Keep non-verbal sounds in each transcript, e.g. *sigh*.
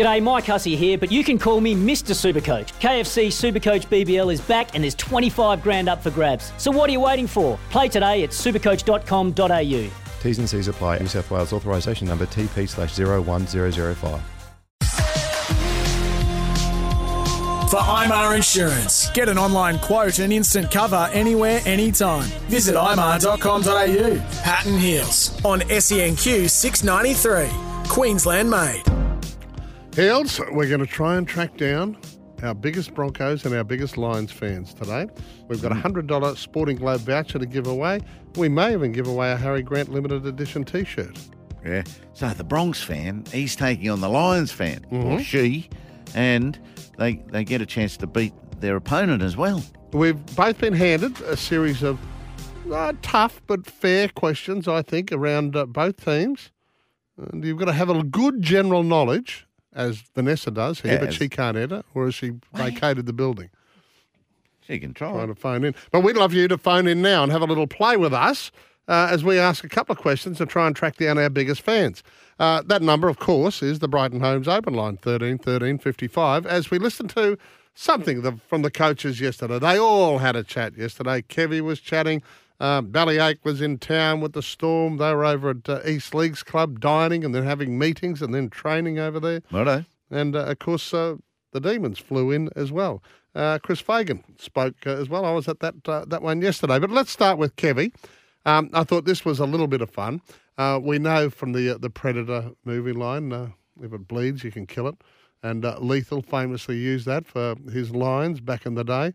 G'day, Mike Hussey here, but you can call me Mr. Supercoach. KFC Supercoach BBL is back and there's 25 grand up for grabs. So what are you waiting for? Play today at supercoach.com.au. T's and C's apply. New South Wales authorisation number TP slash 01005. For IMAR Insurance. Get an online quote and instant cover anywhere, anytime. Visit imar.com.au. Pat and Heels on SENQ 693. Queensland made. Heels, we're going to try and track down our biggest Broncos and our biggest Lions fans today. We've got a $100 Sporting Globe voucher to give away. We may even give away a Harry Grant limited edition t shirt. Yeah. So the Bronx fan, he's taking on the Lions fan, or Mhm. she, and they they get a chance to beat their opponent as well. We've both been handed a series of uh, tough but fair questions, I think, around uh, both teams. And you've got to have a good general knowledge, as Vanessa does here, but she can't enter, or has she vacated the building? She can try. Trying to phone in. But we'd love you to phone in now and have a little play with us uh, as we ask a couple of questions to try and track down our biggest fans. Uh, that number, of course, is the Brighton Homes open line, 13 13 55, as we listen to something the, from the coaches yesterday. They all had a chat yesterday. Kevy was chatting. Um, Ballyache was in town with the Storm. They were over at uh, East Leagues Club dining and then having meetings and then training over there. Righto. And uh, of course, uh, the Demons flew in as well. Uh, Chris Fagan spoke uh, as well. I was at that uh, that one yesterday. But let's start with Kevy. Um, I thought this was a little bit of fun. Uh, we know from the uh, the Predator movie line, uh, if it bleeds, you can kill it. And uh, Lethal famously used that for his lines back in the day.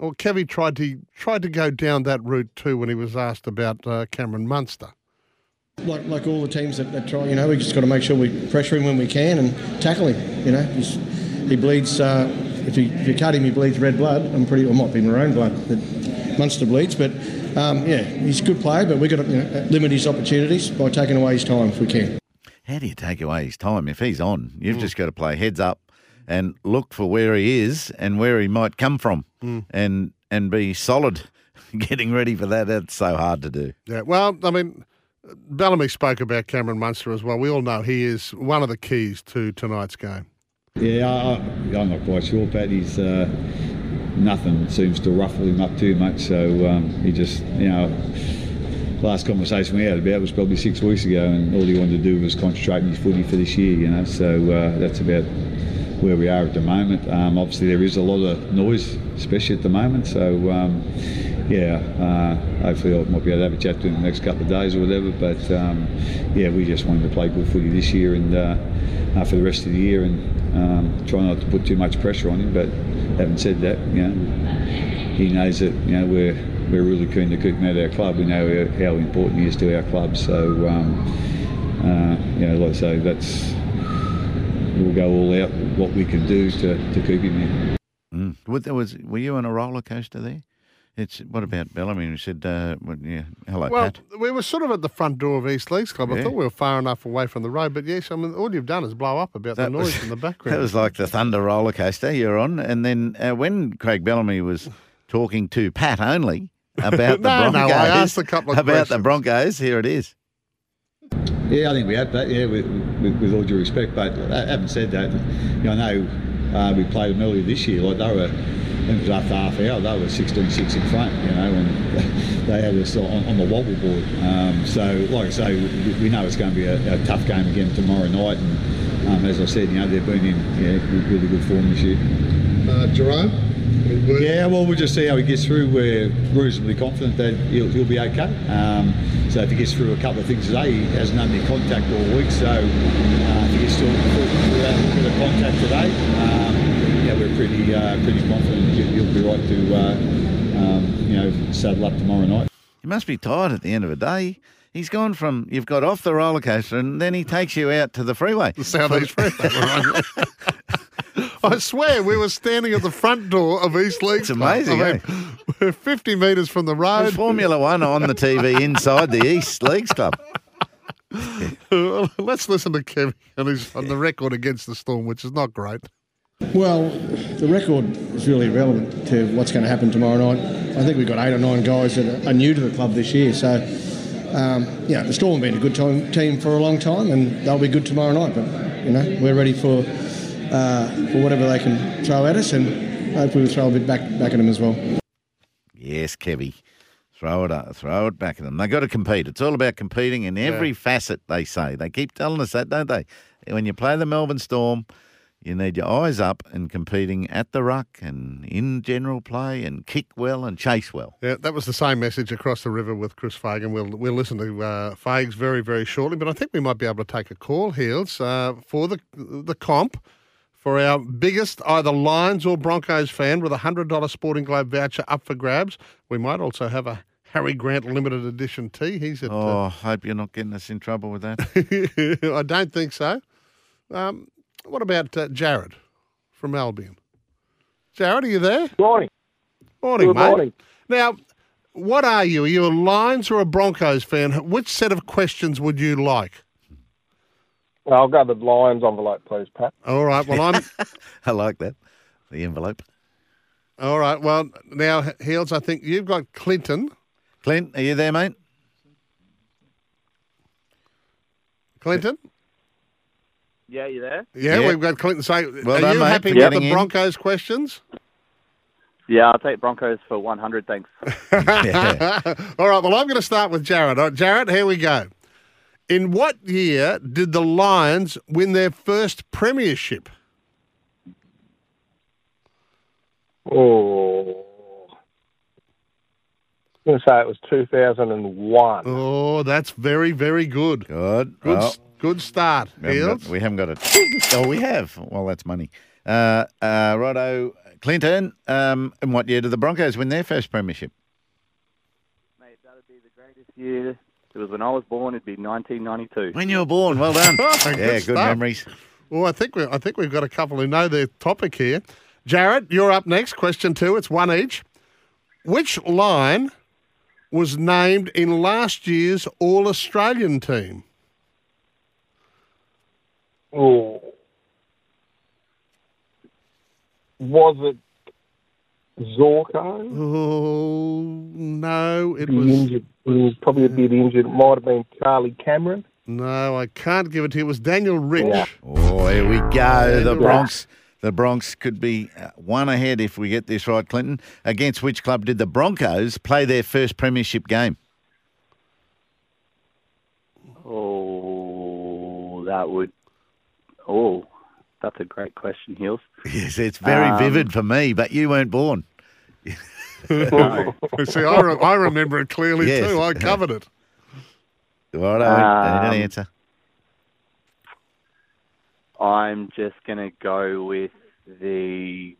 Well, Kevy tried to tried to go down that route too when he was asked about uh, Cameron Munster. Like, like all the teams that, that try, you know, we just got to make sure we pressure him when we can and tackle him. You know, He's, he bleeds. Uh, if you if you cut him, he bleeds red blood. I'm pretty. Well, might be maroon blood that Munster bleeds, but um, yeah, he's a good player. But we've got to you know, limit his opportunities by taking away his time if we can. How do you take away his time if he's on? You've just got to play heads up and look for where he is and where he might come from, Mm. and and be solid. *laughs* Getting ready for that, that's so hard to do. Yeah, well, I mean, Bellamy spoke about Cameron Munster as well. We all know he is one of the keys to tonight's game. Yeah, I, I- I'm not quite sure, Pat. He's uh, nothing seems to ruffle him up too much. So um, he just, you know, last conversation we had about was probably six weeks ago, and all he wanted to do was concentrate on his footy for this year. You know, so uh, that's about where we are at the moment. Um, obviously, there is a lot of noise, especially at the moment. So. Um, yeah, uh, hopefully I might be able to have a chat to him in the next couple of days or whatever. But um, yeah, we just wanted to play good footy this year and uh, uh, for the rest of the year and um, try not to put too much pressure on him. But having said that, you know, he knows that you know we're we're really keen to keep him at our club. We know how, important he is to our club. So um, uh, you know, like I say, that's we'll go all out what we can do to, to keep him here. Mm. Were, there was, were you on a roller coaster there? It's what about Bellamy? You said, uh, well, yeah, hello, well, Pat. we were sort of at the front door of East Leagues Club. I thought we were far enough away from the road, but yes, I mean, all you've done is blow up about the noise was- in the *laughs* background. That was like the Thunder roller coaster you're on. And then uh, when Craig Bellamy was talking to Pat only about *laughs* the No, no, I asked a couple of about the. Broncos, here it is. Yeah, I think we have, that. Yeah, with, with, with all due respect, but having said that, you know, I know uh, we played them earlier this year. Like they were, was after half hour, they were 16-6 in front. You know, and *laughs* they had us on, on the wobble board. Um, so, like I say, we, we know it's going to be a, a tough game again tomorrow night. And um, as I said, you know, they've been in really good form this year. Uh, Jahrome? Yeah, well, we'll just see how he gets through. We're reasonably confident that he'll, he'll be okay. Um, so if he gets through a couple of things today, he hasn't had any contact all week. So uh, if he gets through, through that bit of contact today, um, yeah, we're pretty uh, pretty confident he'll, he'll be right to uh, um, you know saddle up tomorrow night. You must be tired at the end of the day. He's gone from you've got off the roller coaster and then he takes you out to the freeway. The Southeast Freeway. *laughs* *laughs* I swear we were standing at the front door of East Leagues. It's amazing, Club. I eh? we're *laughs* 50 metres from the road. There's Formula One on the TV inside the East Leagues Club. *laughs* Let's listen to Kevin on, his, on the record against the Storm, which is not great. Well, the record is really irrelevant to what's going to happen tomorrow night. I think we've got eight or nine guys that are new to the club this year. So, um, yeah, the Storm have been a good time, team for a long time, and they'll be good tomorrow night. But you know, we're ready for for whatever they can throw at us, and hopefully we'll throw a bit back back at them as well. Yes, Kevy. Throw it up, throw it back at them. They got to compete. It's all about competing in every facet. They say they keep telling us that, don't they? When you play the Melbourne Storm, you need your eyes up and competing at the ruck and in general play and kick well and chase well. Yeah, that was the same message across the river with Chris Fagan. We'll we'll listen to uh, Fags very very shortly, but I think we might be able to take a call, Heels, uh, for the the comp for our biggest either Lions or Broncos fan with a hundred dollar Sporting Globe voucher up for grabs. We might also have a Harry Grant limited edition tee. He's at. Oh, I hope you're not getting us in trouble with that. Uh, *laughs* I don't think so. Um, what about uh, Jared from Albion? Jared, are you there? Morning. Morning, Good mate. morning. Now, what are you? Are you a Lions or a Broncos fan? Which set of questions would you like? I'll go the Lions envelope, please, Pat. All right. Well, I'm. *laughs* I like that. The envelope. all right. Well, now, Heels, I think you've got Clinton. Clint, are you there, mate? Clinton? Yeah, you there? Yeah, Yeah. we've got Clinton. So, Well are done, you mate, happy for with getting the in. Broncos questions? Yeah, I'll take Broncos for 100, thanks. *laughs* *laughs* All right. Well, I'm going to start with Jared. All right, Jared, here we go. In what year did the Lions win their first premiership? Oh. I'm going to say it was 2001. Oh, that's very, very good. Good. Good, Well, good start, we, haven't got, we haven't got it. *laughs* Oh, we have. Well, that's money. Uh, uh, righto, Clinton. Um, in what year did the Broncos win their first premiership? Mate, that would be the greatest year. It was when I was born. It'd be 1992. When you were born. Well done. *laughs* Yeah, good good stuff. memories. Well, I think we I think we've got a couple who know their topic here. Jared, you're up next. Question two. It's one each. Which line was named in last year's All Australian team? Oh. Was it Zorko? Oh no, it Be was injured. He was probably a bit injured. It might have been Charlie Cameron. no. I can't give it to you. It was Daniel Rich. Yeah. Oh, here we go. The Yeah. Bronx. The Bronx could be uh, one ahead if we get this right, Clinton. Against which club did the Broncos play their first premiership game? Oh, that would. Oh, that's a great question, Heels. Yes, it's very Um, vivid for me, but you weren't born. No. See, I, re- I remember it clearly Yes. too. I covered it. Righto, I need Um, an answer. I'm just gonna go with the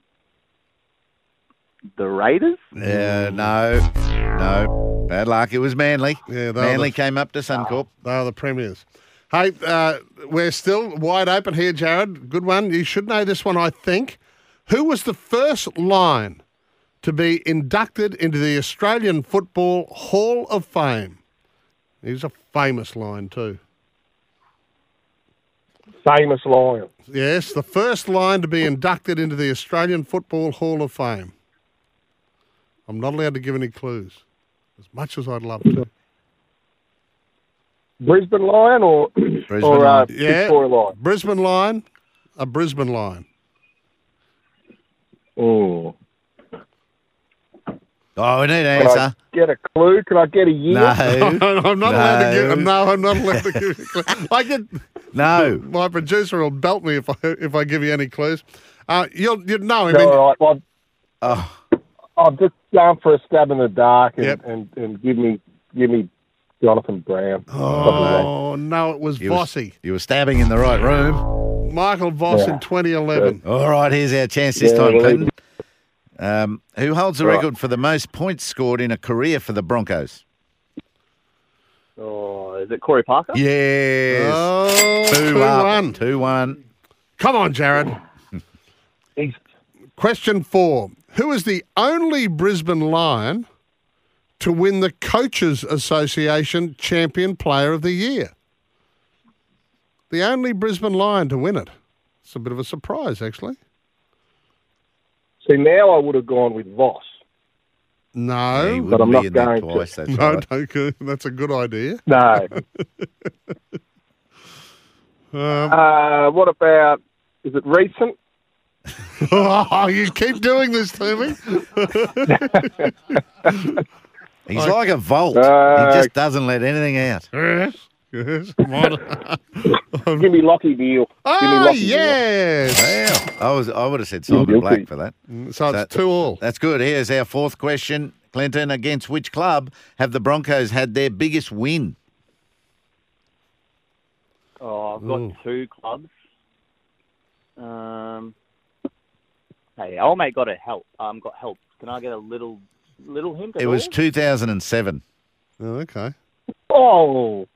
the Raiders. Uh, no, no. Bad luck. It was Manly. Yeah, they were Manly the- came up to Suncorp. They are the premiers. Hey, uh, we're still wide open here, Jared. Good one. You should know this one, I think. Who was the first line to be inducted into the Australian Football Hall of Fame? He's a famous line, too. Famous Lion. Yes, the first line to be inducted into the Australian Football Hall of Fame. I'm not allowed to give any clues, as much as I'd love to. Brisbane Lion or, Brisbane or uh, Yeah. Victoria Lion? Brisbane line, a Brisbane line. Oh. Oh, we need an Can I answer. get a clue? Can I get a year? No, *laughs* I'm not allowed to give. No. No, I'm not allowed to give. You clues. *laughs* I get no. my producer will belt me if I if I give you any clues. Uh, you'll you'd know him. All right. Well, Oh, I'll just go for a stab in the dark and, Yep. and, and give me give me Jonathan Brown. Oh no, it was you were, Vossi, you were stabbing in the right room. Michael Voss Yeah. in 2011. All right, here's our chance this Yeah, time, well, Clinton. Um, who holds the Right. record for the most points scored in a career for the Broncos? Oh, is it Corey Parker? Yes. Oh, two, two up. one. Two one. Come on, Jared. He's Question four: Who is the only Brisbane Lion to win the Coaches Association Champion Player of the Year? The only Brisbane Lion to win it. It's a bit of a surprise, actually. see now I would have gone with Voss. No, Yeah, But I'm not in there going to. That's no, right. don't. That's a good idea. No. Um, *laughs* uh, what about? Is it recent? *laughs* oh, you keep doing this to me. *laughs* He's like a vault. Uh, he just doesn't let anything out. yes. Yes. Give me Lachie Neale. Give me oh, Lachie Neale. yes. Wow. I was I would have said Simon. Black for that. So it's two all. That's good. Here's our fourth question. Clinton, against which club have the Broncos had their biggest win? Oh, I've got Ooh. two clubs. Um, hey, old mate got a help. Um, got help. Can I get a little, little hint? at It was all? 2007. Oh, okay. Oh,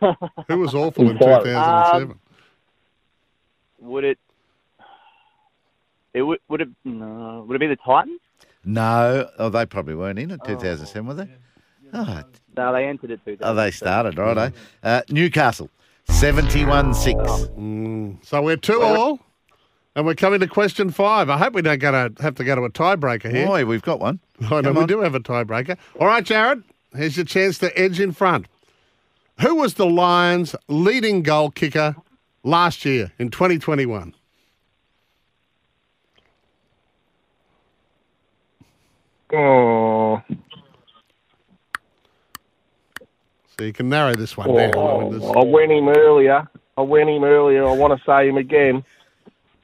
Who was *laughs* awful in Five. 2007? would it? It would. Would it? No. Would it be the Titans? No, oh, they probably weren't in it. 2007, were they? Oh, No, they entered it. 2007. oh they started, right? eh? Uh, Newcastle, 71 6. Mm. So we're two all, and we're coming to question five. I hope we don't gonna have to go to a tiebreaker here. Boy, we've got one. *laughs* Oh, I know Come we on. do have a tiebreaker. All right, Jared, here's your chance to edge in front. Who was the Lions' leading goal kicker last year in 2021? Oh, So you can narrow this one down. I mean, there's- I went him earlier. I went him earlier. I want to say him again.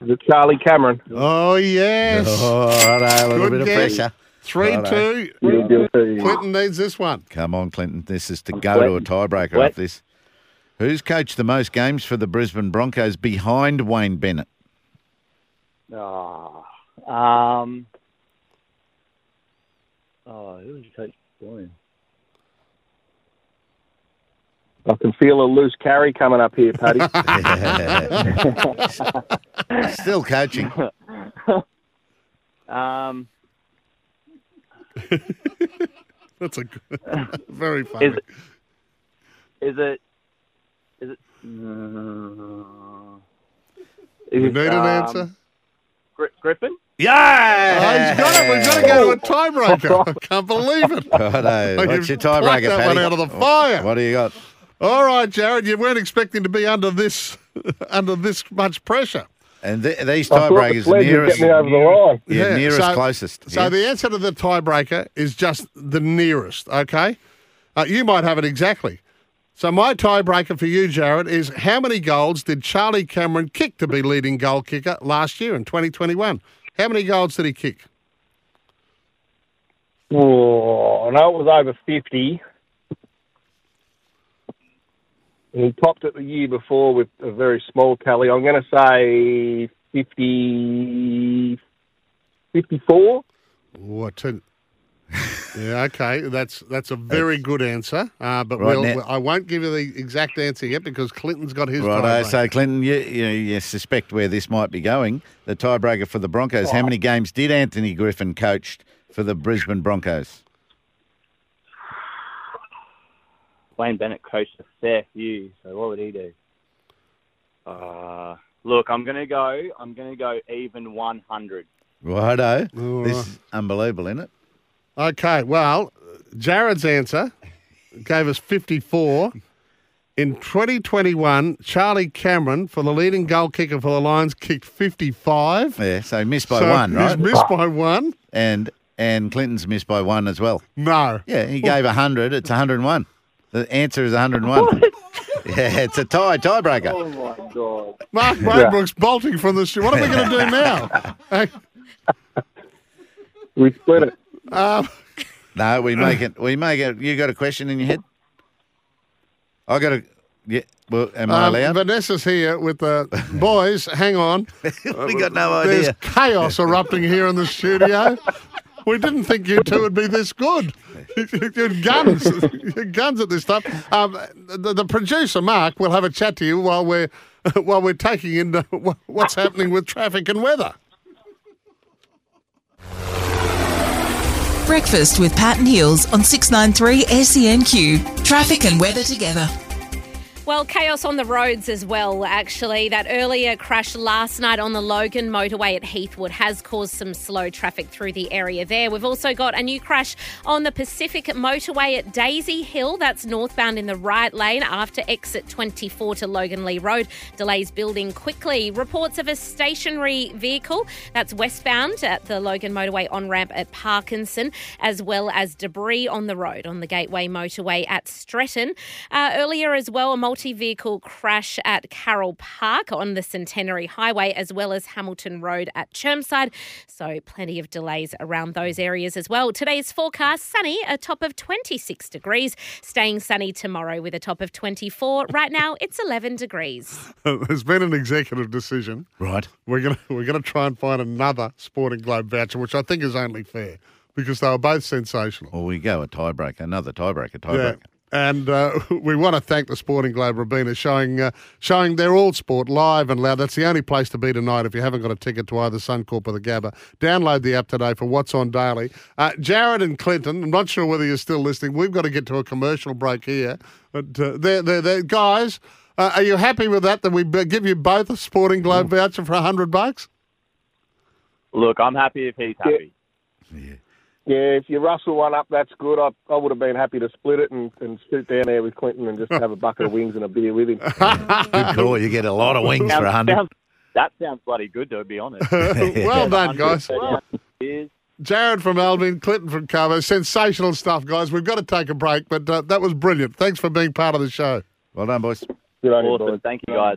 Is it Charlie Cameron? Oh, yes. *laughs* Oh, righto, a little Good bit of guess. pressure. 3 Righto. 2. Real guilty. Clinton needs this one. Come on, Clinton. This is to go to a tiebreaker Wet. off this. Who's coached the most games for the Brisbane Broncos behind Wayne Bennett? Oh, um. Oh, who was coach Brian? I can feel a loose carry coming up here, Paddy. *laughs* *laughs* Still coaching. *laughs* Um, That's a good, very funny. is it? Is it? Is it? Uh, we is need it, an um, answer. Gri- Griffin? Yeah! Oh, he's got it. We've got to go to a tiebreaker. I can't believe it. Righto. Oh, What's you've your tiebreaker, plucked that Paddy? one out of the fire. What do you got? All right, Jared, you weren't expecting to be under this *laughs* under this much pressure. And th- these I thought the tiebreakers, sledge nearest, get me over the line. yeah, Yeah, nearest so- closest. So yeah. the answer to the tiebreaker is just the nearest, okay? Uh, you might have it exactly. So my tiebreaker for you, Jared, is how many goals did Charlie Cameron kick to be leading goal kicker last year in 2021? How many goals did he kick? Oh, I know it was over 50. And he topped it the year before with a very small tally. I'm going to say 50, 54. What? Ten... yeah, okay. That's that's a very good answer. Uh, but Right we'll, now- I won't give you the exact answer yet because Clinton's got his. Righto. tiebreaker. So, Clinton, you, you, you suspect where this might be going. The tiebreaker for the Broncos. How many games did Anthony Griffin coach for the Brisbane Broncos? Wayne Bennett coached a fair few, so what would he do? Uh, look, I'm gonna go. I'm gonna go even 100. Righto. All This is unbelievable, isn't it? Okay, well, Jared's answer gave us 54. In 2021, Charlie Cameron, for the leading goal kicker for the Lions, kicked 55. Yeah, so missed by So one, right? He's missed by one? And and Clinton's missed by one as well. No. Yeah, he gave 100. It's 101. The answer is 101. *laughs* yeah, it's a tie, tiebreaker. Oh my god! Mark Brainbrook's bolting from the street. What are we going to do *laughs* now? Hey, We split it. um, No, we make it. We make it. You got a question in your head? I got a. Yeah. Well, am I um, allowed? Vanessa's here with the boys. Hang on. *laughs* we got no idea. There's chaos erupting here in the studio. We didn't think you two would be this good. *laughs* Guns, guns *laughs* at this time. Um, the, the producer Mark will have a chat to you while we're *laughs* while we're taking in what's happening with traffic and weather. Breakfast with Pat and Heels on 693 SENQ. Traffic and weather together. Well, chaos on the roads as well, actually. That earlier crash last night on the Logan motorway at Heathwood has caused some slow traffic through the area there. We've also got a new crash on the Pacific motorway at Daisy Hill. That's northbound in the right lane after exit 24 to Loganlea Road. Delays building quickly. Reports of a stationary vehicle that's westbound at the Logan motorway on ramp at Parkinson, as well as debris on the road on the Gateway motorway at Stretton. Uh, earlier as well, a multi vehicle crash at Carole Park on the Centenary Highway, as well as Hamilton Road at Chermside. So, plenty of delays around those areas as well. Today's forecast sunny, a top of 26 degrees. Staying sunny tomorrow with a top of 24. Right now, it's 11 degrees. *laughs* There's been an executive decision. Right. We're gonna *laughs* we're gonna try and find another Sporting Globe voucher, which I think is only fair because they were both sensational. Well, we go a tiebreaker, another tiebreaker, tiebreaker. Yeah. And uh, *laughs* we want to thank the Sporting Globe Robina showing uh, showing their all sport live and loud. That's the only place to be tonight if you haven't got a ticket to either Suncorp or the Gabba. Download the app today for What's On Daily. Uh, Jared and Clinton, I'm not sure whether you're still listening. We've got to get to a commercial break here. But uh, they're, they're, they're, guys, uh, are you happy with that? That we give you both a Sporting Globe voucher for 100 bucks? Look, I'm happy if he's happy. Yeah. Yeah, if you rustle one up, that's good. I, I would have been happy to split it and, and sit down there with Clinton and just have a bucket of *laughs* wings and a beer with him. *laughs* Good call. You get a lot of wings for a hundred. That sounds bloody good, to be honest. *laughs* well done, guys. Cheers. Jared from Albion, Clinton from Carvo. Sensational stuff, guys. We've got to take a break, but uh, that was brilliant. Thanks for being part of the show. Well done, boys. Good on you, boys. Thank you, guys.